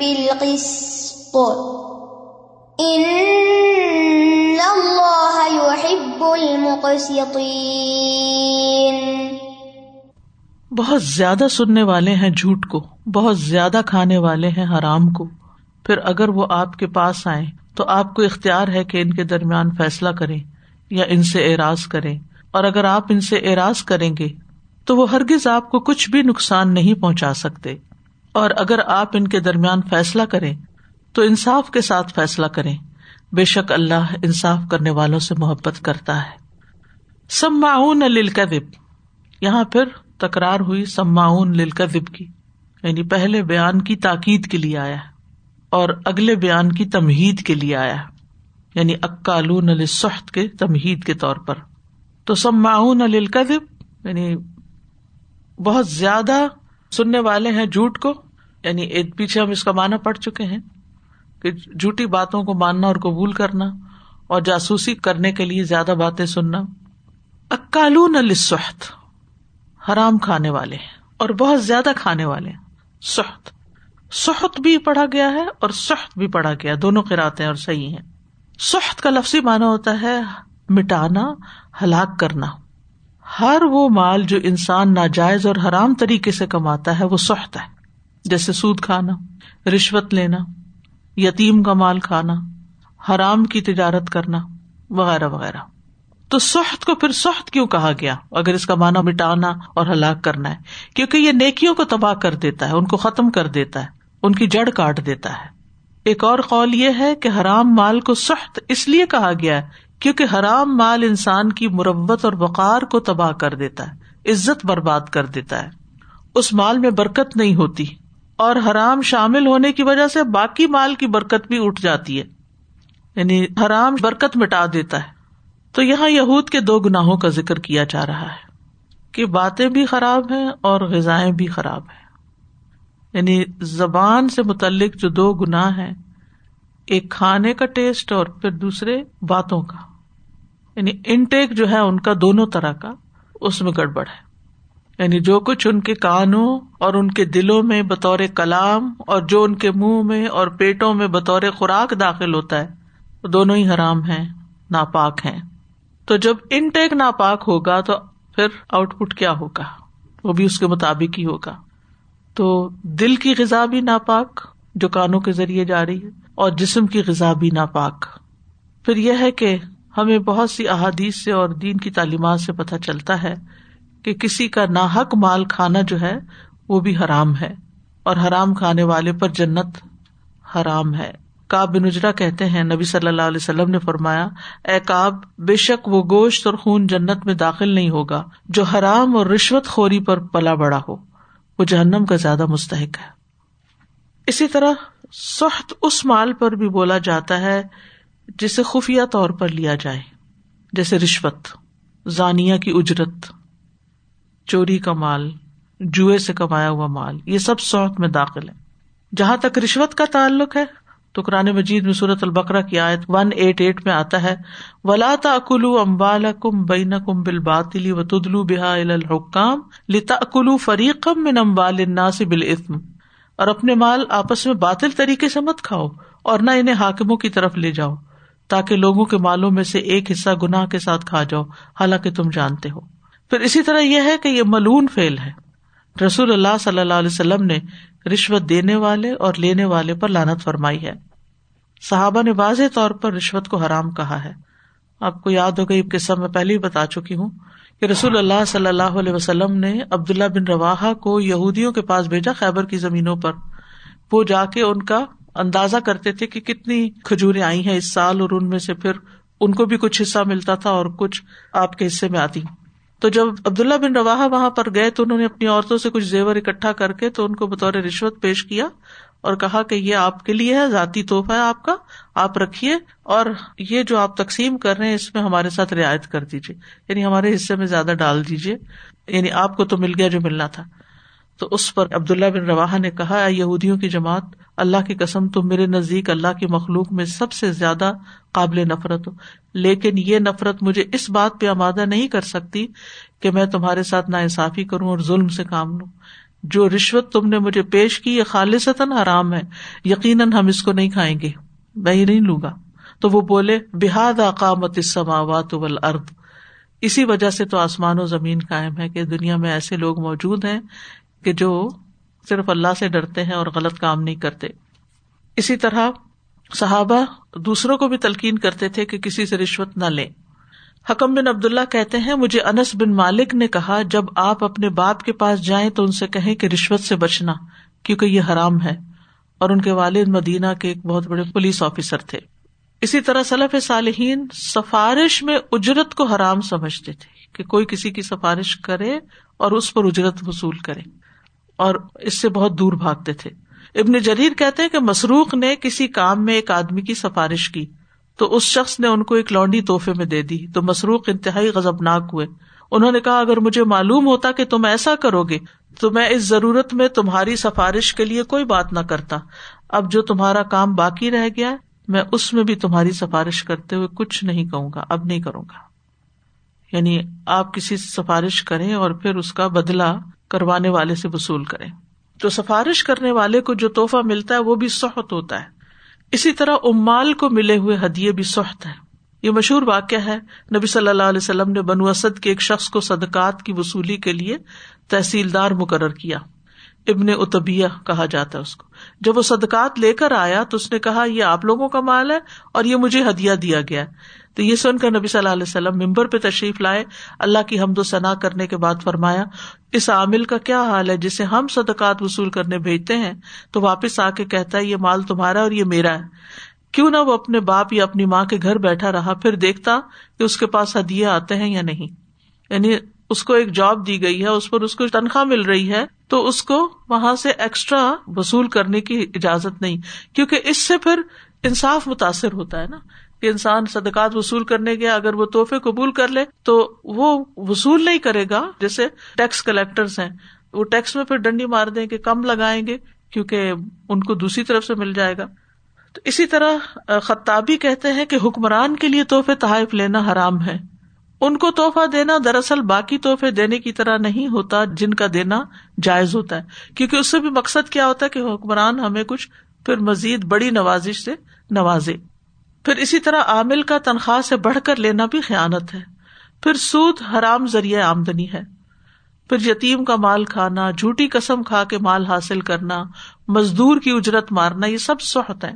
بِالْقِسْطِ. إِنَّ اللَّهَ يُحِبُّ الْمُقْسِطِينَ. بہت زیادہ سننے والے ہیں جھوٹ کو، بہت زیادہ کھانے والے ہیں حرام کو۔ پھر اگر وہ آپ کے پاس آئے تو آپ کو اختیار ہے کہ ان کے درمیان فیصلہ کریں یا ان سے اعراض کریں۔ اور اگر آپ ان سے اعراض کریں گے تو وہ ہرگز آپ کو کچھ بھی نقصان نہیں پہنچا سکتے۔ اور اگر آپ ان کے درمیان فیصلہ کریں، تو انصاف کے ساتھ فیصلہ کریں۔ بے شک اللہ انصاف کرنے والوں سے محبت کرتا ہے۔ سماؤن للکذب۔ یہاں پھر تکرار ہوئی سماؤن للکذب کی یعنی پہلے بیان کی تاکید کے لیے آیا اور اگلے بیان کی تمہید کے لیے آیا یعنی اکالون للسحت کے تمہید کے طور پر۔ تو سماؤن للکذب یعنی بہت زیادہ سننے والے ہیں جھوٹ کو یعنی پیچھے ہم اس کا مانا پڑ چکے ہیں کہ جھوٹی باتوں کو ماننا اور قبول کرنا اور جاسوسی کرنے کے لیے زیادہ باتیں سننا۔ اکالون السحت حرام کھانے والے ہیں اور بہت زیادہ کھانے والے سحت سحت بھی پڑھا گیا ہے اور سحت بھی پڑھا گیا، دونوں قرآتے اور صحیح ہیں۔ سحت کا لفظی مانا ہوتا ہے مٹانا، ہلاک کرنا۔ ہر وہ مال جو انسان ناجائز اور حرام طریقے سے کماتا ہے وہ سخت ہے۔ جیسے سود کھانا، رشوت لینا، یتیم کا مال کھانا، حرام کی تجارت کرنا، وغیرہ وغیرہ۔ تو سخت کو پھر سخت کیوں کہا گیا؟ اگر اس کا مانا مٹانا اور ہلاک کرنا ہے، کیونکہ یہ نیکیوں کو تباہ کر دیتا ہے، ان کو ختم کر دیتا ہے، ان کی جڑ کاٹ دیتا ہے۔ ایک اور قول یہ ہے کہ حرام مال کو سخت اس لیے کہا گیا ہے کیونکہ حرام مال انسان کی مربت اور وقار کو تباہ کر دیتا ہے، عزت برباد کر دیتا ہے۔ اس مال میں برکت نہیں ہوتی اور حرام شامل ہونے کی وجہ سے باقی مال کی برکت بھی اٹھ جاتی ہے۔ یعنی حرام برکت مٹا دیتا ہے۔ تو یہاں یہود کے دو گناہوں کا ذکر کیا جا رہا ہے کہ باتیں بھی خراب ہیں اور غذائیں بھی خراب ہیں۔ یعنی زبان سے متعلق جو دو گناہ ہیں، ایک کھانے کا ٹیسٹ اور پھر دوسرے باتوں کا۔ یعنی انٹیک جو ہے ان کا دونوں طرح کا، اس میں گڑبڑ ہے۔ یعنی جو کچھ ان کے کانوں اور ان کے دلوں میں بطور کلام اور جو ان کے منہ میں اور پیٹوں میں بطور خوراک داخل ہوتا ہے دونوں ہی حرام ہیں، ناپاک ہیں۔ تو جب انٹیک ناپاک ہوگا تو پھر آؤٹ پٹ کیا ہوگا؟ وہ بھی اس کے مطابق ہی ہوگا۔ تو دل کی غذا بھی ناپاک، جو کانوں کے ذریعے جا رہی ہے، اور جسم کی غذا بھی ناپاک۔ پھر یہ ہے کہ ہمیں بہت سی احادیث سے اور دین کی تعلیمات سے پتہ چلتا ہے کہ کسی کا ناحک مال کھانا جو ہے وہ بھی حرام ہے اور حرام کھانے والے پر جنت حرام ہے۔ کاب بن اجرا کہتے ہیں، نبی صلی اللہ علیہ وسلم نے فرمایا، اے کاب بے شک وہ گوشت اور خون جنت میں داخل نہیں ہوگا، جو حرام اور رشوت خوری پر پلا بڑا ہو۔ وہ جہنم کا زیادہ مستحق ہے۔ اسی طرح سخت اس مال پر بھی بولا جاتا ہے جسے خفیہ طور پر لیا جائے، جیسے رشوت زانیا کی اجرت، چوری کا مال، جوئے سے کمایا ہوا مال، یہ سب سوت میں داخل ہے جہاں تک رشوت کا تعلق ہے، تو قرآن مجید میں صورت البکرا کی آیت ون ایٹ ایٹ میں آتا ہے، ولا اکلو امبال کم بین کم بل باطلی و تدلو بحا الحکام لتا اکلو فریقم من امبال الناس بالاسم اور اپنے مال آپس میں باطل طریقے سے مت کھاؤ اور نہ انہیں حاکموں کی طرف لے جاؤ۔ تاکہ لوگوں کے مالوں میں سے ایک حصہ گناہ کے ساتھ کھا جاؤ، حالانکہ تم جانتے ہو۔ پھر اسی طرح یہ ہے کہ یہ ملون فیل ہے۔ رسول اللہ صلی اللہ علیہ وسلم نے رشوت دینے والے اور لینے والے پر لانت فرمائی ہے۔ صحابہ نے واضح طور پر رشوت کو حرام کہا ہے۔ آپ کو یاد ہو گئی قصہ میں پہلے ہی بتا چکی ہوں کہ رسول اللہ صلی اللہ علیہ وسلم نے عبداللہ بن روا کو یہودیوں کے پاس بھیجا خیبر کی زمینوں پر۔ وہ جا کے ان کا اندازہ کرتے تھے کہ کتنی کھجورے آئی ہیں اس سال اور ان میں سے پھر ان کو بھی کچھ حصہ ملتا تھا اور کچھ آپ کے حصے میں آتی۔ تو جب عبداللہ بن روا وہاں پر گئے تو انہوں نے اپنی عورتوں سے کچھ زیور اکٹھا کر کے تو ان کو بطور رشوت پیش کیا اور کہا کہ یہ آپ کے لیے ہے، ذاتی تحفہ ہے آپ کا، آپ رکھیے اور یہ جو آپ تقسیم کر رہے ہیں اس میں ہمارے ساتھ رعایت کر دیجیے یعنی ہمارے حصے میں زیادہ ڈال دیجیے یعنی آپ کو تو مل گیا جو ملنا تھا۔ تو اس پر عبداللہ بن روا نے کہا یہودیوں کی جماعت، اللہ کی قسم، تم میرے نزدیک اللہ کی مخلوق میں سب سے زیادہ قابل نفرت ہو۔ لیکن یہ نفرت مجھے اس بات پہ آمادہ نہیں کر سکتی کہ میں تمہارے ساتھ نا انصافی کروں اور ظلم سے کام لوں۔ جو رشوت تم نے مجھے پیش کی، یہ خالصتاً حرام ہے۔ یقیناً ہم اس کو نہیں کھائیں گے۔ میں ہی نہیں لوں گا۔ تو وہ بولے بحاد اقامت السماوات والارض۔ اسی وجہ سے تو آسمان و زمین قائم ہے کہ دنیا میں ایسے لوگ موجود ہیں کہ جو صرف اللہ سے ڈرتے ہیں اور غلط کام نہیں کرتے۔ اسی طرح صحابہ دوسروں کو بھی تلقین کرتے تھے کہ کسی سے رشوت نہ لیں۔ حکم بن عبد اللہ کہتے ہیں، مجھے انس بن مالک نے کہا، جب آپ اپنے باپ کے پاس جائیں تو ان سے کہیں کہ رشوت سے بچنا، کیونکہ یہ حرام ہے۔ اور ان کے والد مدینہ کے ایک بہت بڑے پولیس آفیسر تھے۔ اسی طرح صلاف صالحین سفارش میں اجرت کو حرام سمجھتے تھے کہ کوئی کسی کی سفارش کرے اور اس پر اجرت وصول کرے۔ اور اس سے بہت دور بھاگتے تھے۔ ابن جریر کہتے کہ مسروخ نے کسی کام میں ایک آدمی کی سفارش کی، تو اس شخص نے ان کو ایک لونڈی تحفے میں دے دی۔ تو مسروخ انتہائی غزبناک ہوئے۔ انہوں نے کہا، اگر مجھے معلوم ہوتا کہ تم ایسا کرو گے، تو میں اس ضرورت میں تمہاری سفارش کے لیے کوئی بات نہ کرتا۔ اب جو تمہارا کام باقی رہ گیا میں اس میں بھی تمہاری سفارش کرتے ہوئے کچھ نہیں کہوں گا، اب نہیں کروں گا۔ یعنی آپ کسی سے سفارش کریں اور پھر اس کا بدلا کروانے والے سے وصول کریں تو سفارش کرنے والے کو جو تحفہ ملتا ہے وہ بھی سخت ہوتا ہے۔ اسی طرح امال کو ملے ہوئے ہدیے بھی سخت ہے یہ مشہور واقعہ ہے۔ نبی صلی اللہ علیہ وسلم نے بنو اسد کے ایک شخص کو صدقات کی وصولی کے لیے تحصیلدار مقرر کیا۔ ابن اتبیہ کہا جاتا ہے اس کو۔ جب وہ صدقات لے کر آیا تو اس نے کہا، یہ آپ لوگوں کا مال ہے اور یہ مجھے ہدیہ دیا گیا تو یہ سن کر نبی صلی اللہ علیہ وسلم ممبر پہ تشریف لائے، اللہ کی حمد و ثنا کرنے کے بعد فرمایا، اس عامل کا کیا حال ہے جسے ہم صدقات وصول کرنے بھیجتے ہیں؟ تو واپس آ کے کہتا ہے، یہ مال تمہارا اور یہ میرا ہے۔ کیوں نہ وہ اپنے باپ یا اپنی ماں کے گھر بیٹھا رہا، پھر دیکھتا کہ اس کے پاس ہدیے آتے ہیں یا نہیں۔ یعنی اس کو ایک جاب دی گئی ہے، اس پر اس کو تنخواہ مل رہی ہے تو اس کو وہاں سے ایکسٹرا وصول کرنے کی اجازت نہیں، کیونکہ اس سے پھر انصاف متاثر ہوتا ہے نا۔ کہ انسان صدقات وصول کرنے گیا، اگر وہ تحفے قبول کر لے تو وہ وصول نہیں کرے گا۔ جیسے ٹیکس کلیکٹرس ہیں، وہ ٹیکس میں پھر ڈنڈی مار دیں کہ کم لگائیں گے کیونکہ ان کو دوسری طرف سے مل جائے گا۔ تو اسی طرح خطابی کہتے ہیں کہ حکمران کے لیے تحفے تحائف لینا حرام ہے۔ ان کو تحفہ دینا دراصل باقی تحفے دینے کی طرح نہیں ہوتا جن کا دینا جائز ہوتا ہے۔ کیونکہ اس سے بھی مقصد کیا ہوتا ہے کہ حکمران ہمیں کچھ پھر مزید بڑی نوازش سے نوازے۔ پھر اسی طرح عامل کا تنخواہ سے بڑھ کر لینا بھی خیانت ہے۔ پھر سود حرام ذریعہ آمدنی ہے۔ پھر یتیم کا مال کھانا، جھوٹی قسم کھا کے مال حاصل کرنا، مزدور کی اجرت مارنا، یہ سب سہت ہے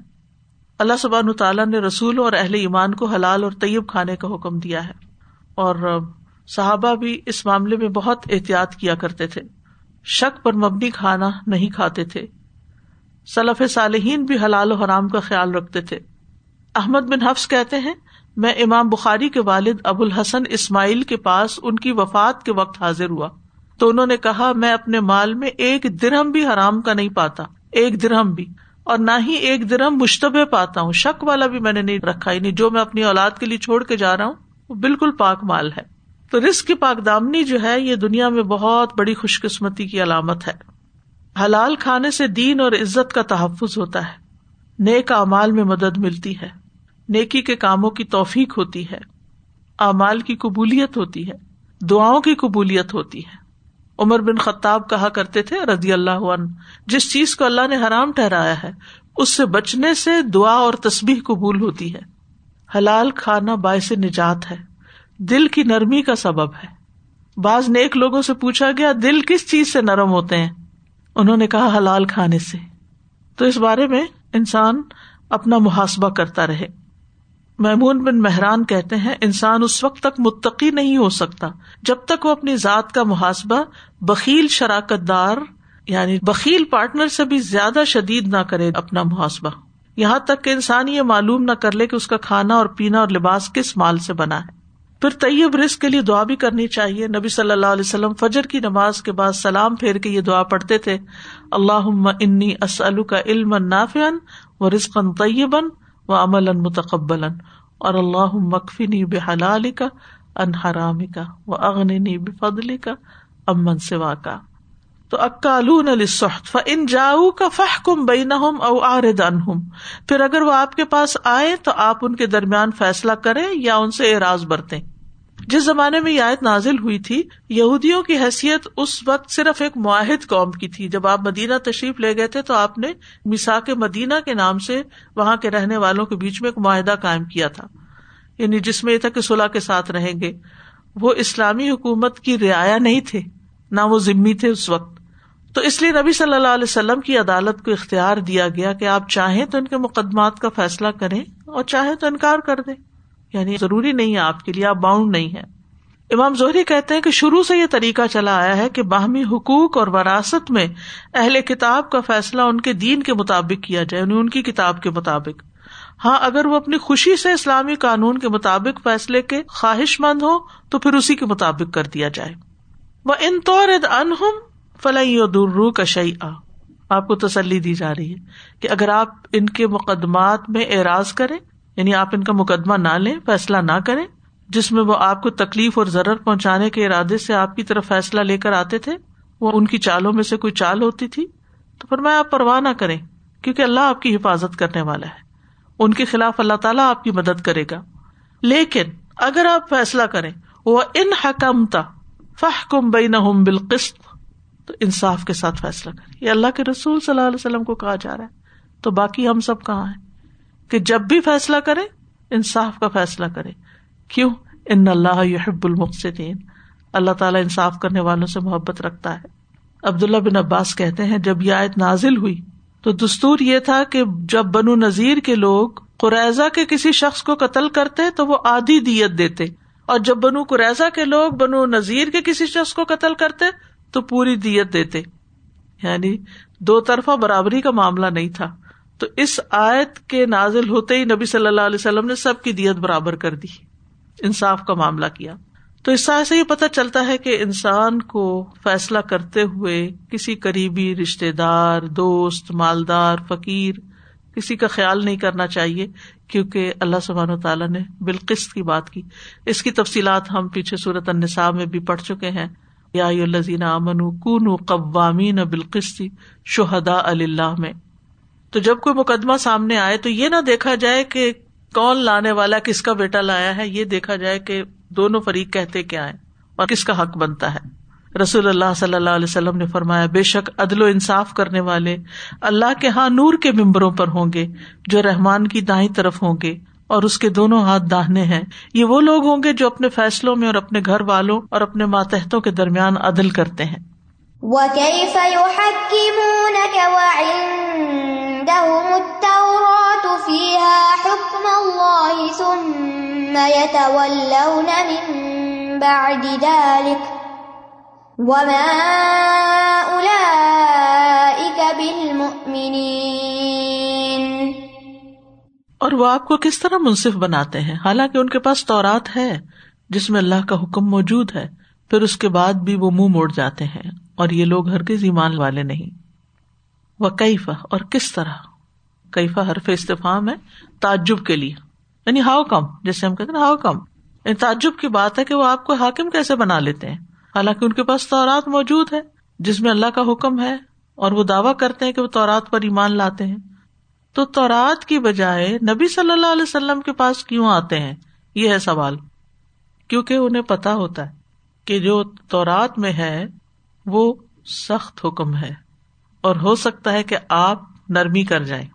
اللہ سبحان تعالیٰ نے رسول اور اہل ایمان کو حلال اور طیب کھانے کا حکم دیا ہے۔ اور صحابہ بھی اس معاملے میں بہت احتیاط کیا کرتے تھے۔ شک پر مبنی کھانا نہیں کھاتے تھے۔ صلف صالحین بھی حلال و حرام کا خیال رکھتے تھے۔ احمد بن حفظ کہتے ہیں، میں امام بخاری کے والد ابو الحسن اسماعیل کے پاس ان کی وفات کے وقت حاضر ہوا۔ تو انہوں نے کہا، میں اپنے مال میں ایک درہم بھی حرام کا نہیں پاتا۔ ایک درہم بھی۔ اور نہ ہی ایک درم مشتبہ پاتا ہوں۔ شک والا بھی میں نے نہیں رکھا نہیں جو میں اپنی اولاد کے لیے چھوڑ کے جا رہا ہوں وہ بالکل پاک مال ہے۔ تو رسک کی پاک دامنی جو ہے، یہ دنیا میں بہت بڑی خوش قسمتی کی علامت ہے۔ حلال کھانے سے دین اور عزت کا تحفظ ہوتا ہے۔ نیک امال میں مدد ملتی ہے۔ نیکی کے کاموں کی توفیق ہوتی ہے۔ اعمال کی قبولیت ہوتی ہے۔ دعاؤں کی قبولیت ہوتی ہے۔ عمر بن خطاب کہا کرتے تھے رضی اللہ عنہ، جس چیز کو اللہ نے حرام ٹھہرایا ہے، اس سے بچنے سے دعا اور تسبیح قبول ہوتی ہے۔ حلال کھانا باعث نجات ہے۔ دل کی نرمی کا سبب ہے۔ بعض نیک لوگوں سے پوچھا گیا، دل کس چیز سے نرم ہوتے ہیں؟ انہوں نے کہا، حلال کھانے سے۔ تو اس بارے میں انسان اپنا محاسبہ کرتا رہے۔ محمود بن مہران کہتے ہیں، انسان اس وقت تک متقی نہیں ہو سکتا جب تک وہ اپنی ذات کا محاسبہ بکیل شراکت دار یعنی بکیل پارٹنر سے بھی زیادہ شدید نہ کرے اپنا محاسبہ۔ یہاں تک کہ انسان یہ معلوم نہ کر لے کہ اس کا کھانا اور پینا اور لباس کس مال سے بنا ہے۔ پھر طیب رزق کے لیے دعا بھی کرنی چاہیے۔ نبی صلی اللہ علیہ وسلم فجر کی نماز کے بعد سلام پھیر کے یہ دعا پڑھتے تھے۔ اللہ انی اسلو کا علم نافن و رزق طیبن و عمل متقبل اور اللہ مکفنی بحلال کا ان حرام کا و اغنی بفضل کا امن سوا کا تو اکالون ف ان جاؤ کا فہ کم بین او آرد ان پھر اگر وہ آپ کے پاس آئے تو آپ ان کے درمیان فیصلہ کریں یا ان سے اعراض برتیں۔ جس زمانے میں یہ آیت نازل ہوئی تھی، یہودیوں کی حیثیت اس وقت صرف ایک معاہد قوم کی تھی۔ جب آپ مدینہ تشریف لے گئے تھے تو آپ نے مساک مدینہ کے نام سے وہاں کے رہنے والوں کے بیچ میں ایک معاہدہ قائم کیا تھا۔ یعنی جس میں یہ تھا کہ صلاح کے ساتھ رہیں گے۔ وہ اسلامی حکومت کی رعایا نہیں تھے، نہ وہ ذمہ تھے اس وقت۔ تو اس لیے نبی صلی اللہ علیہ وسلم کی عدالت کو اختیار دیا گیا کہ آپ چاہیں تو ان کے مقدمات کا فیصلہ کریں اور چاہیں تو انکار کر دیں۔ یعنی ضروری نہیں ہے آپ کے لیے، آپ باؤنڈ نہیں ہے امام زہری کہتے ہیں کہ شروع سے یہ طریقہ چلا آیا ہے کہ باہمی حقوق اور وراثت میں اہل کتاب کا فیصلہ ان کے دین کے مطابق کیا جائے یعنی ان کی کتاب کے مطابق۔ ہاں اگر وہ اپنی خوشی سے اسلامی قانون کے مطابق فیصلے کے خواہش مند ہو تو پھر اسی کے مطابق کر دیا جائے۔ وہ ان طور انہم فلئی درو کا شعی آپ کو تسلی دی جا رہی ہے کہ اگر آپ ان کے مقدمات میں اعراض کریں یعنی آپ ان کا مقدمہ نہ لیں، فیصلہ نہ کریں، جس میں وہ آپ کو تکلیف اور ضرورت پہنچانے کے ارادے سے آپ کی طرف فیصلہ لے کر آتے تھے، وہ ان کی چالوں میں سے کوئی چال ہوتی تھی، تو پھر میں آپ پرواہ نہ کریں، کیونکہ اللہ آپ کی حفاظت کرنے والا ہے۔ ان کے خلاف اللہ تعالیٰ آپ کی مدد کرے گا۔ لیکن اگر آپ فیصلہ کریں وہ ان حکمتا فہ کم بین بالقسط تو انصاف کے ساتھ فیصلہ کرے یہ اللہ کے رسول صلی اللہ علیہ وسلم کو کہا جا رہا ہے۔ تو باقی ہم سب کہاں ہیں؟ کہ جب بھی فیصلہ کرے انصاف کا فیصلہ کرے کیوں؟ ان اللہ یحب المقصدین اللہ تعالیٰ انصاف کرنے والوں سے محبت رکھتا ہے۔ عبداللہ بن عباس کہتے ہیں، جب یہ آیت نازل ہوئی، تو دستور یہ تھا کہ جب بنو نذیر کے لوگ قریضہ کے کسی شخص کو قتل کرتے، تو وہ آدھی دیت دیتے۔ اور جب بنو قریضہ کے لوگ بنو نذیر کے کسی شخص کو قتل کرتے تو پوری دیت دیتے۔ یعنی دو طرفہ برابری کا معاملہ نہیں تھا۔ تو اس آیت کے نازل ہوتے ہی نبی صلی اللہ علیہ وسلم نے سب کی دیت برابر کر دی۔ انصاف کا معاملہ کیا۔ تو اس سائے سے یہ پتا چلتا ہے کہ انسان کو فیصلہ کرتے ہوئے کسی قریبی رشتے دار، دوست، مالدار، فقیر کسی کا خیال نہیں کرنا چاہیے، کیونکہ اللہ سبحان و تعالیٰ نے بالقست کی بات کی۔ اس کی تفصیلات ہم پیچھے صورت النساء میں بھی پڑھ چکے ہیں۔ یا الزین امن کن قوامین بالقستی شہدا اللہ میں۔ تو جب کوئی مقدمہ سامنے آئے تو یہ نہ دیکھا جائے کہ کون لانے والا کس کا بیٹا لایا ہے، یہ دیکھا جائے کہ دونوں فریق کہتے کیا ہے اور کس کا حق بنتا ہے۔ رسول اللہ صلی اللہ علیہ وسلم نے فرمایا، بے شک عدل و انصاف کرنے والے اللہ کے ہاں نور کے ممبروں پر ہوں گے، جو رحمان کی دائیں طرف ہوں گے۔ اور اس کے دونوں ہاتھ داہنے ہیں۔ یہ وہ لوگ ہوں گے جو اپنے فیصلوں میں اور اپنے گھر والوں اور اپنے ماتحتوں کے درمیان عدل کرتے ہیں۔ حكم الله ثم يتولون من بعد ذلك وما أولئك بالمؤمنين۔ اور وہ آپ کو کس طرح منصف بناتے ہیں؟ حالانکہ ان کے پاس تورات ہے، جس میں اللہ کا حکم موجود ہے، پھر اس کے بعد بھی وہ منہ موڑ جاتے ہیں، اور یہ لوگ ہرگز ایمان والے نہیں۔ وہ کیفا اور کس طرح؟ کیفا حرف استفام ہے؟ تعجب کے لیے۔ یعنی ہاؤ کم جیسے ہم کہتے ہیں ہاؤ کم یعنی تعجب کی بات ہے کہ وہ آپ کو حاکم کیسے بنا لیتے ہیں؟ حالانکہ ان کے پاس تورات موجود ہے، جس میں اللہ کا حکم ہے، اور وہ دعویٰ کرتے ہیں کہ وہ تورات پر ایمان لاتے ہیں۔ تو تورات کی بجائے نبی صلی اللہ علیہ وسلم کے پاس کیوں آتے ہیں؟ یہ ہے سوال۔ کیونکہ انہیں پتا ہوتا ہے کہ جو تورات میں ہے، وہ سخت حکم ہے۔ اور ہو سکتا ہے کہ آپ نرمی کر جائیں۔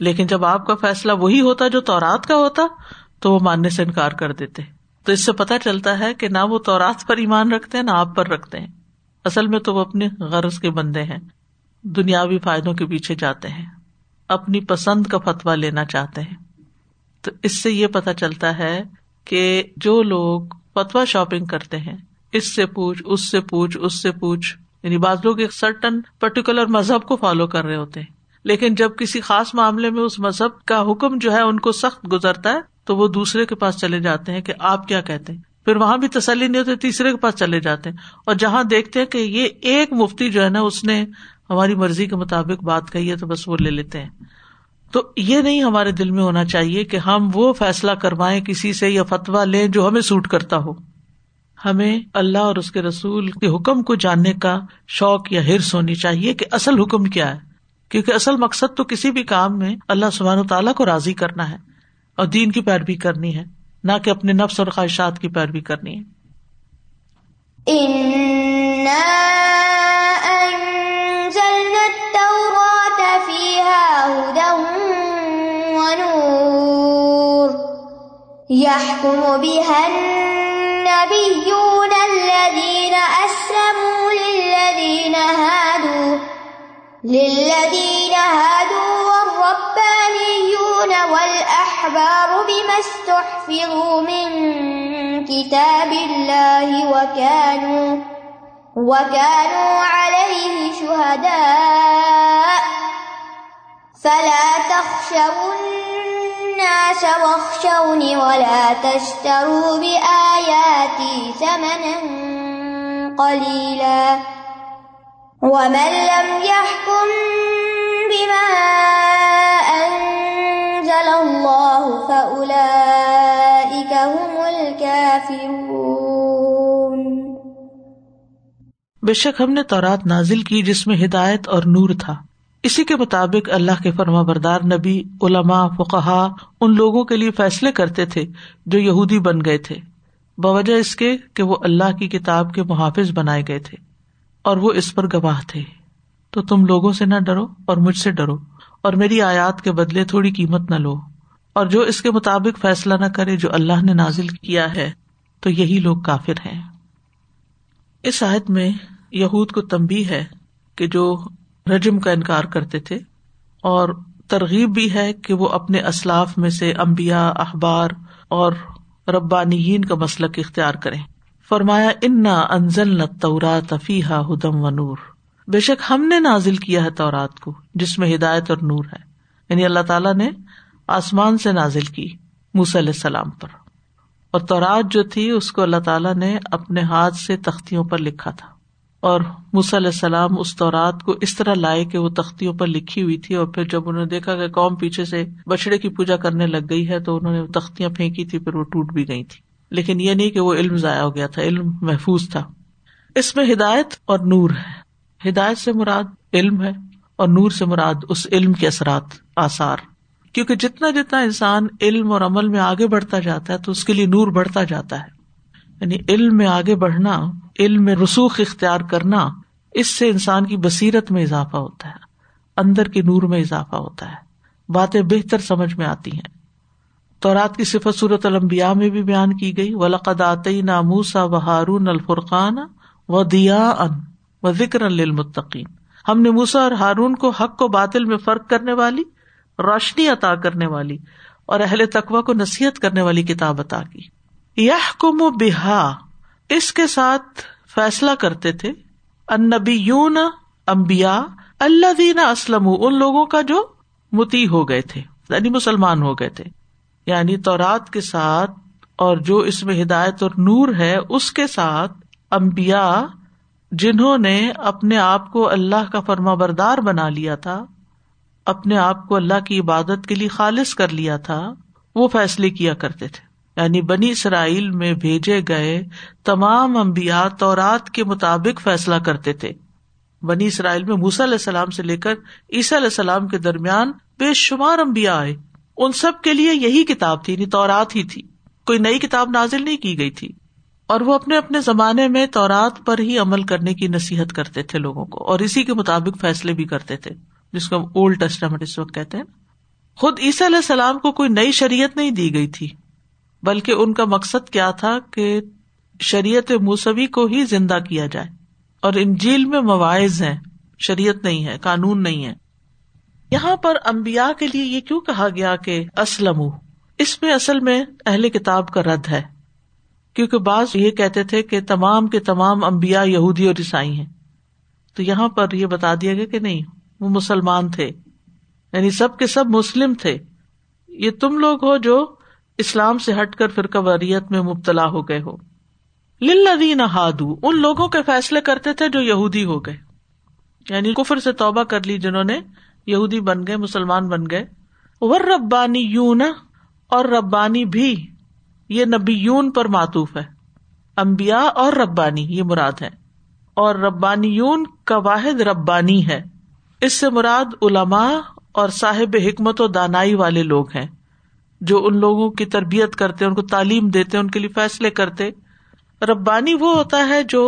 لیکن جب آپ کا فیصلہ وہی ہوتا جو تورات کا ہوتا، تو وہ ماننے سے انکار کر دیتے۔ تو اس سے پتا چلتا ہے کہ نہ وہ تورات پر ایمان رکھتے ہیں، نہ آپ پر رکھتے ہیں۔ اصل میں تو وہ اپنے غرض کے بندے ہیں۔ دنیاوی فائدوں کے پیچھے جاتے ہیں۔ اپنی پسند کا فتوا لینا چاہتے ہیں۔ تو اس سے یہ پتا چلتا ہے کہ جو لوگ فتوا شاپنگ کرتے ہیں، اس سے پوچھ، اس سے پوچھ، اس سے پوچھ یعنی بعض لوگ ایک سرٹن پرٹیکولر مذہب کو فالو کر رہے ہوتے ہیں۔ لیکن جب کسی خاص معاملے میں اس مذہب کا حکم جو ہے ان کو سخت گزرتا ہے، تو وہ دوسرے کے پاس چلے جاتے ہیں کہ آپ کیا کہتے ہیں۔ پھر وہاں بھی تسلی نہیں ہوتی، تیسرے کے پاس چلے جاتے ہیں۔ اور جہاں دیکھتے ہیں کہ یہ ایک مفتی جو ہے نا، اس نے ہماری مرضی کے مطابق بات کہی ہے تو بس وہ لے لیتے ہیں۔ تو یہ نہیں ہمارے دل میں ہونا چاہیے کہ ہم وہ فیصلہ کروائیں کسی سے یا فتوا لیں جو ہمیں سوٹ کرتا ہو۔ ہمیں اللہ اور اس کے رسول کے حکم کو جاننے کا شوق یا ہرس ہونی چاہیے کہ اصل حکم کیا ہے۔ کیونکہ اصل مقصد تو کسی بھی کام میں اللہ سبحان و تعالیٰ کو راضی کرنا ہے اور دین کی پیروی کرنی ہے، نہ کہ اپنے نفس اور خواہشات کی پیروی کرنی ہے۔ يحكم بها النبيون الذين أسلموا للذين هادوا للذين هادوا والربانيون والأحبار بما استحفظوا من كتاب الله وكانوا وكانوا عليه شهداء. فلا تخشوا الناس واخشوني ولا تشتروا بآياتي ثمنا قليلا. ومن لم يحكم بما أنزل الله فأولئك هم الكافرون. بے شک ہم نے تورات نازل کی جس میں ہدایت اور نور تھا۔ اسی کے مطابق اللہ کے فرما بردار نبی علما فقہ ان لوگوں کے لیے فیصلے کرتے تھے جو یہودی بن گئے تھے، بوجہ اس کے کہ وہ اللہ کی کتاب کے محافظ بنائے گئے تھے اور وہ اس پر گواہ تھے۔ تو تم لوگوں سے نہ ڈرو اور مجھ سے ڈرو اور میری آیات کے بدلے تھوڑی قیمت نہ لو۔ اور جو اس کے مطابق فیصلہ نہ کرے جو اللہ نے نازل کیا ہے، تو یہی لوگ کافر ہیں۔ اس آیت میں یہود کو تمبی ہے کہ جو رجم کا انکار کرتے تھے اور ترغیب بھی ہے کہ وہ اپنے اسلاف میں سے امبیا اخبار اور ربانی کا مسلک اختیار کرے فرمایا، انا انزل نہ تفیح ہدم و نور بے شک ہم نے نازل کیا ہے تورات کو، جس میں ہدایت اور نور ہے۔ یعنی اللہ تعالیٰ نے آسمان سے نازل کی موسی علیہ السلام پر۔ اور تورات جو تھی، اس کو اللہ تعالیٰ نے اپنے ہاتھ سے تختیوں پر لکھا تھا۔ اور علیہ السلام اس طورات کو اس طرح لائے کہ وہ تختیوں پر لکھی ہوئی تھی اور پھر جب انہوں نے دیکھا کہ قوم پیچھے سے بچڑے کی پوجا کرنے لگ گئی ہے تو انہوں نے تختیاں پھینکی تھی، پھر وہ ٹوٹ بھی گئی تھی۔ لیکن یہ نہیں کہ وہ علم ضائع ہو گیا تھا، علم محفوظ تھا۔ اس میں ہدایت اور نور ہے۔ ہدایت سے مراد علم ہے اور نور سے مراد اس علم کے اثرات، آثار۔ کیونکہ جتنا جتنا انسان علم اور عمل میں آگے بڑھتا جاتا ہے تو اس کے لیے نور بڑھتا جاتا ہے۔ یعنی علم میں آگے بڑھنا، علم میں رسوخ اختیار کرنا، اس سے انسان کی بصیرت میں اضافہ ہوتا ہے، اندر کے نور میں اضافہ ہوتا ہے، باتیں بہتر سمجھ میں آتی ہیں۔ تو رات کی صفت صورت المبیا میں بھی بیان کی گئی ولقدات ناموسا و ہارون الفرقان و دیا ان و ذکر المتقین ہم نے موسا اور ہارون کو حق کو باطل میں فرق کرنے والی، روشنی عطا کرنے والی اور اہل تقوا کو نصیحت کرنے والی کتاب عطا کی۔ یہ کم و بحا اس کے ساتھ فیصلہ کرتے تھے انبی یون امبیا اللہ دینا اسلم ان لوگوں کا جو متی ہو گئے تھے یعنی مسلمان ہو گئے تھے۔ یعنی تورات کے ساتھ اور جو اس میں ہدایت اور نور ہے، اس کے ساتھ امبیا جنہوں نے اپنے آپ کو اللہ کا فرما بردار بنا لیا تھا، اپنے آپ کو اللہ کی عبادت کے لیے خالص کر لیا تھا، وہ فیصلے کیا کرتے تھے۔ یعنی بنی اسرائیل میں بھیجے گئے تمام امبیا تورات کے مطابق فیصلہ کرتے تھے۔ بنی اسرائیل میں موسی علیہ السلام سے لے کر عیسیٰ علیہ السلام کے درمیان بے شمار امبیا آئے۔ ان سب کے لیے یہی کتاب تھی یعنی تورات ہی تھی۔ کوئی نئی کتاب نازل نہیں کی گئی تھی۔ اور وہ اپنے اپنے زمانے میں تورات پر ہی عمل کرنے کی نصیحت کرتے تھے لوگوں کو، اور اسی کے مطابق فیصلے بھی کرتے تھے، جس کو اولڈ ٹیسٹامنٹ اس وقت کہتے ہیں۔ خود عیسیٰ علیہ السلام کو کوئی نئی شریعت نہیں دی گئی تھی۔ بلکہ ان کا مقصد کیا تھا کہ شریعت موسوی کو ہی زندہ کیا جائے۔ اور ان جیل میں مواعظ ہیں، شریعت نہیں ہے، قانون نہیں ہے۔ یہاں پر امبیا کے لیے یہ کیوں کہا گیا کہ اسلم اس میں اصل میں اہل کتاب کا رد ہے۔ کیونکہ بعض یہ کہتے تھے کہ تمام کے تمام امبیا یہودی اور عیسائی ہیں۔ تو یہاں پر یہ بتا دیا گیا کہ نہیں، وہ مسلمان تھے۔ یعنی سب کے سب مسلم تھے۔ یہ تم لوگ ہو جو اسلام سے ہٹ کر فرقہ واریت میں مبتلا ہو گئے ہو۔ لدین ہادو، ان لوگوں کے فیصلے کرتے تھے جو یہودی ہو گئے۔ یعنی کفر سے توبہ کر لی جنہوں نے، یہودی بن گئے، مسلمان بن گئے۔ ور ربانی یون اور ربانی بھی، یہ نبی یون پر معطوف ہے۔ امبیا اور ربانی، یہ مراد ہے اور ربانی یون کا واحد ربانی ہے۔ اس سے مراد علماء اور صاحب حکمت و دانائی والے لوگ ہیں۔ جو ان لوگوں کی تربیت کرتے ان کو تعلیم دیتے ان کے لیے فیصلے کرتے ربانی وہ ہوتا ہے جو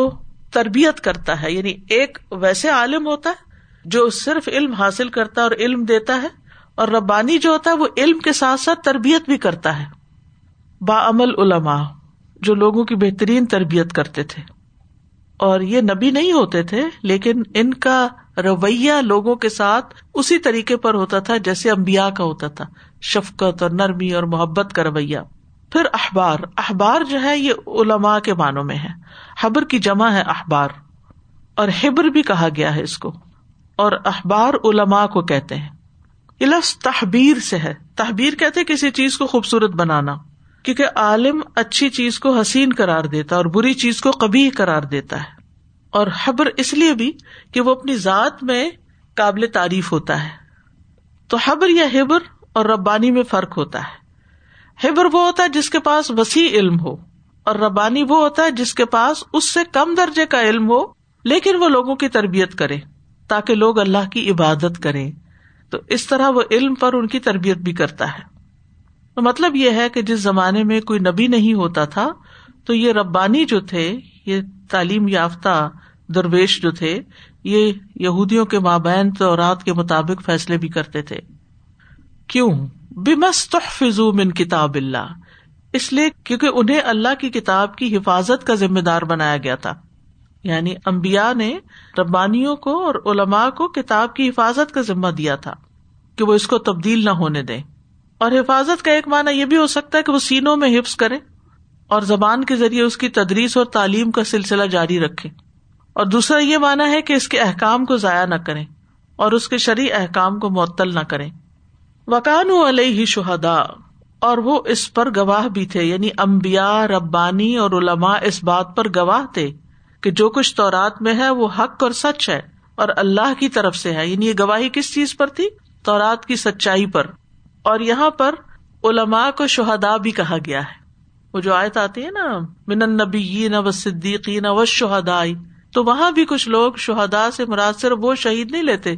تربیت کرتا ہے یعنی ایک ویسے عالم ہوتا ہے جو صرف علم حاصل کرتا ہے اور علم دیتا ہے، اور ربانی جو ہوتا ہے وہ علم کے ساتھ ساتھ تربیت بھی کرتا ہے۔ با عمل علما جو لوگوں کی بہترین تربیت کرتے تھے۔ اور یہ نبی نہیں ہوتے تھے، لیکن ان کا رویہ لوگوں کے ساتھ اسی طریقے پر ہوتا تھا جیسے امبیا کا ہوتا تھا، شفقت اور نرمی اور محبت کا رویہ۔ پھر اخبار اخبار جو ہے یہ علماء کے معنوں میں ہے۔ حبر کی جمع ہے اخبار اور ہبر بھی کہا گیا ہے اس کو، اور اخبار علماء کو کہتے ہیں۔ یہ لفظ تحبیر سے ہے۔ تحبیر کہتے کسی چیز کو خوبصورت بنانا، کیونکہ عالم اچھی چیز کو حسین قرار دیتا اور بری چیز کو کبھی قرار دیتا ہے۔ اور حبر اس لیے بھی کہ وہ اپنی ذات میں قابل تعریف ہوتا ہے۔ تو حبر یا ہبر اور ربانی میں فرق ہوتا ہے۔ ہبر وہ ہوتا ہے جس کے پاس وسیع علم ہو اور ربانی وہ ہوتا ہے جس کے پاس اس سے کم درجے کا علم ہو، لیکن وہ لوگوں کی تربیت کرے تاکہ لوگ اللہ کی عبادت کریں۔ تو اس طرح وہ علم پر ان کی تربیت بھی کرتا ہے۔ تو مطلب یہ ہے کہ جس زمانے میں کوئی نبی نہیں ہوتا تھا، تو یہ ربانی جو تھے، یہ تعلیم یافتہ درویش جو تھے، یہ یہودیوں کے مابین تو رات کے مطابق فیصلے بھی کرتے تھے۔ کیوں؟ فضو من کتاب اللہ۔ اس لیے کیونکہ انہیں اللہ کی کتاب کی حفاظت کا ذمہ دار بنایا گیا تھا۔ یعنی امبیا نے ربانیوں کو اور علماء کو کتاب کی حفاظت کا ذمہ دیا تھا کہ وہ اس کو تبدیل نہ ہونے دیں۔ اور حفاظت کا ایک معنی یہ بھی ہو سکتا ہے کہ وہ سینوں میں حفظ کرے اور زبان کے ذریعے اس کی تدریس اور تعلیم کا سلسلہ جاری رکھے اور دوسرا یہ مانا ہے کہ اس کے احکام کو ضائع نہ کرے اور اس کے شرعی احکام کو معطل نہ کرے وکان علیہ شہدا اور وہ اس پر گواہ بھی تھے یعنی امبیا ربانی اور علماء اس بات پر گواہ تھے کہ جو کچھ تورات میں ہے وہ حق اور سچ ہے اور اللہ کی طرف سے ہے۔ یعنی یہ گواہی کس چیز پر تھی؟ تورات کی سچائی پر۔ اور یہاں پر علماء کو شہدا بھی کہا گیا ہے۔ وہ جو آیت آتی ہے نا، من نبی نہ و صدیقی نہ و شہدا تو وہاں بھی کچھ لوگ شہدا سے مراد صرف وہ شہید نہیں لیتے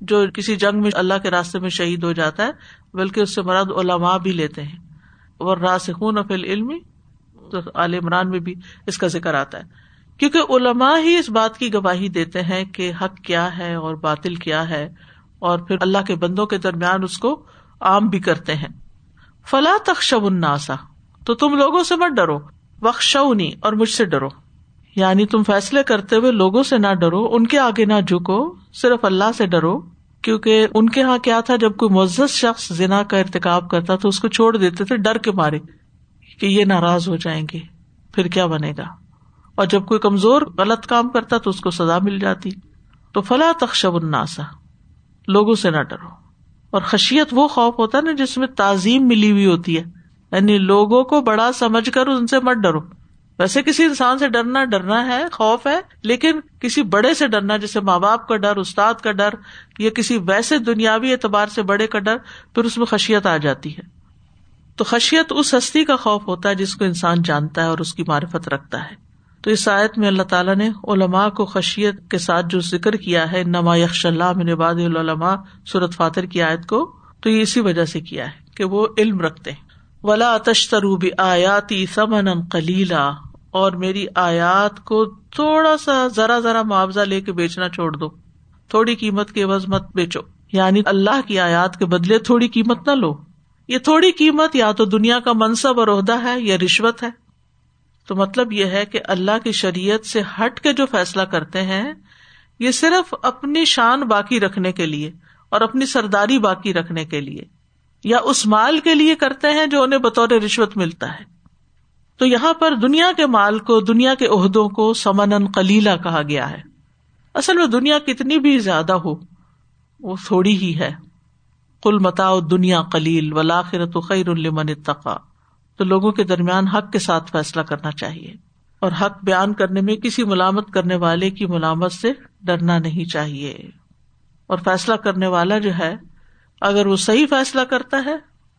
جو کسی جنگ میں اللہ کے راستے میں شہید ہو جاتا ہے، بلکہ اس سے مراد علماء بھی لیتے ہیں۔ اور راسخون فل علم عال عمران میں بھی اس کا ذکر آتا ہے۔ کیونکہ علماء ہی اس بات کی گواہی دیتے ہیں کہ حق کیا ہے اور باطل کیا ہے، اور پھر اللہ کے بندوں کے درمیان اس کو عام بھی کرتے ہیں۔ فلا تخشب الناسا تو تم لوگوں سے مت ڈرو۔ بخشونی اور مجھ سے ڈرو۔ یعنی تم فیصلے کرتے ہوئے لوگوں سے نہ ڈرو، ان کے آگے نہ جھکو، صرف اللہ سے ڈرو، کیونکہ ان کے یہاں کیا تھا، جب کوئی معزز شخص زنا کا ارتقاب کرتا تو اس کو چھوڑ دیتے تھے، ڈر کے مارے کہ یہ ناراض ہو جائیں گے، پھر کیا بنے گا؟ اور جب کوئی کمزور غلط کام کرتا تو اس کو سزا مل جاتی۔ تو فلاں تخشب الناسا لوگوں سے نہ ڈرو۔ اور خشیت وہ خوف ہوتا ہے نا جس میں تعظیم ملی ہوئی ہوتی ہے یعنی لوگوں کو بڑا سمجھ کر ان سے مت ڈرو۔ ویسے کسی انسان سے ڈرنا ڈرنا ہے، خوف ہے، لیکن کسی بڑے سے ڈرنا، جیسے ماں باپ کا ڈر، استاد کا ڈر، یا کسی ویسے دنیاوی اعتبار سے بڑے کا ڈر، پھر اس میں خشیت آ جاتی ہے۔ تو خشیت اس ہستی کا خوف ہوتا ہے جس کو انسان جانتا ہے اور اس کی معرفت رکھتا ہے۔ تو اس آیت میں اللہ تعالیٰ نے علماء کو خشیت کے ساتھ جو ذکر کیا ہے نما یکش اللہ میں نباد العلماء صورت فاتر کی آیت کو، تو یہ اسی وجہ سے کیا ہے کہ وہ علم رکھتے ہیں۔ ولا تشتروب آیاتی سمن کلیلا اور میری آیات کو تھوڑا سا، ذرا ذرا معاوضہ لے کے بیچنا چھوڑ دو۔ تھوڑی قیمت کے عوض مت بیچو۔ یعنی اللہ کی آیات کے بدلے تھوڑی قیمت نہ لو۔ یہ تھوڑی قیمت یا تو دنیا کا منصب اور عہدہ ہے یا رشوت ہے۔ تو مطلب یہ ہے کہ اللہ کی شریعت سے ہٹ کے جو فیصلہ کرتے ہیں، یہ صرف اپنی شان باقی رکھنے کے لیے اور اپنی سرداری باقی رکھنے کے لیے۔ یا اس مال کے لیے کرتے ہیں جو انہیں بطور رشوت ملتا ہے۔ تو یہاں پر دنیا کے مال کو، دنیا کے عہدوں کو سمن کلیلا کہا گیا ہے۔ اصل میں دنیا کتنی بھی زیادہ ہو، وہ تھوڑی ہی ہے۔ کل متا دنیا کلیل ولاخرت خیر المن اتقا۔ تو لوگوں کے درمیان حق کے ساتھ فیصلہ کرنا چاہیے۔ اور حق بیان کرنے میں کسی ملامت کرنے والے کی ملامت سے ڈرنا نہیں چاہیے۔ اور فیصلہ کرنے والا جو ہے اگر وہ صحیح فیصلہ کرتا ہے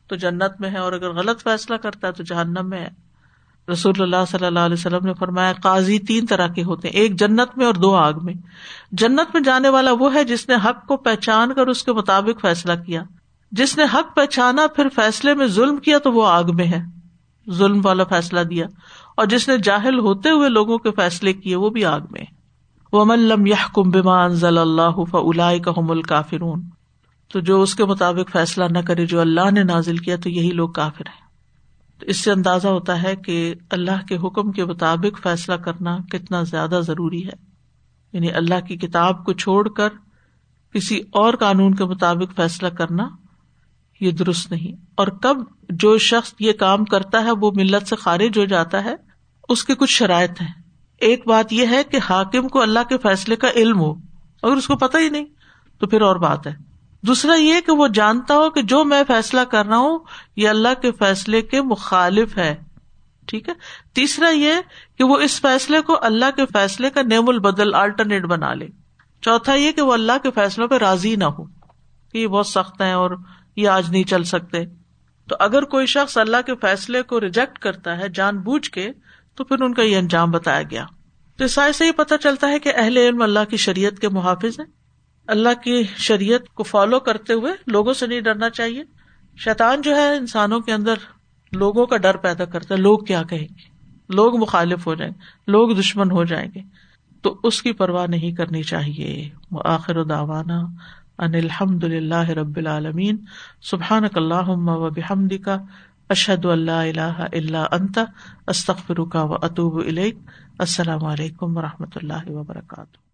تو جنت میں ہے اور اگر غلط فیصلہ کرتا ہے تو جہنم میں ہے۔ رسول اللہ صلی اللہ علیہ وسلم نے فرمایا، قاضی تین طرح کے ہوتے ہیں، ایک جنت میں اور دو آگ میں۔ جنت میں جانے والا وہ ہے جس نے حق کو پہچان کر اس کے مطابق فیصلہ کیا۔ جس نے حق پہچانا پھر فیصلے میں ظلم کیا تو وہ آگ میں ہے۔ ظلم والا فیصلہ دیا۔ اور جس نے جاہل ہوتے ہوئے لوگوں کے فیصلے کیے وہ بھی آگ میں وہ ملم یا بیمان ضل اللہ فلا کا مل کافرون تو جو اس کے مطابق فیصلہ نہ کرے، جو اللہ نے نازل کیا، تو یہی لوگ کافر ہیں۔ تو اس سے اندازہ ہوتا ہے کہ اللہ کے حکم کے مطابق فیصلہ کرنا کتنا زیادہ ضروری ہے۔ یعنی اللہ کی کتاب کو چھوڑ کر کسی اور قانون کے مطابق فیصلہ کرنا یہ درست نہیں۔ اور کب جو شخص یہ کام کرتا ہے، وہ ملت سے خارج ہو جاتا ہے، اس کے کچھ شرائط ہیں۔ ایک بات یہ ہے کہ حاکم کو اللہ کے فیصلے کا علم ہو، اگر اس کو پتا ہی نہیں، تو پھر اور بات ہے۔ دوسرا یہ کہ وہ جانتا ہو کہ جو میں فیصلہ کر رہا ہوں، یہ اللہ کے فیصلے کے مخالف ہے۔ ٹھیک ہے؟ تیسرا یہ کہ وہ اس فیصلے کو اللہ کے فیصلے کا نیم البدل آلٹرنیٹ بنا لے۔ چوتھا یہ کہ وہ اللہ کے فیصلوں پہ راضی نہ ہو کہ یہ بہت سخت ہے اور یہ آج نہیں چل سکتے۔ تو اگر کوئی شخص اللہ کے فیصلے کو ریجیکٹ کرتا ہے جان بوجھ کے، تو پھر ان کا یہ انجام بتایا گیا۔ تو اس سے یہ پتا چلتا ہے کہ اہل علم اللہ کی شریعت کے محافظ ہیں۔ اللہ کی شریعت کو فالو کرتے ہوئے لوگوں سے نہیں ڈرنا چاہیے۔ شیطان جو ہے انسانوں کے اندر لوگوں کا ڈر پیدا کرتا ہے۔ لوگ کیا کہیں گے؟ لوگ مخالف ہو جائیں گے، لوگ دشمن ہو جائیں گے۔ تو اس کی پرواہ نہیں کرنی چاہیے۔ آخر داوانا ان الحمد اللہ رب العالمین۔ سبحان اللہ و بحمد کا اشد اللہ اللہ اللہ انت۔ استخر کا و اطوب السلام علیکم و رحمۃ اللہ وبرکاتہ۔